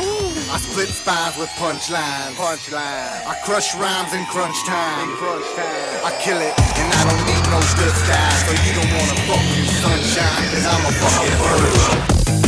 Ooh. I split spies with punchlines. Punchlines. I crush rhymes in crunch time. In crunch time. I kill it, and I don't need no good guys. So you don't wanna fuck with sunshine, cause I'm a fucking bird.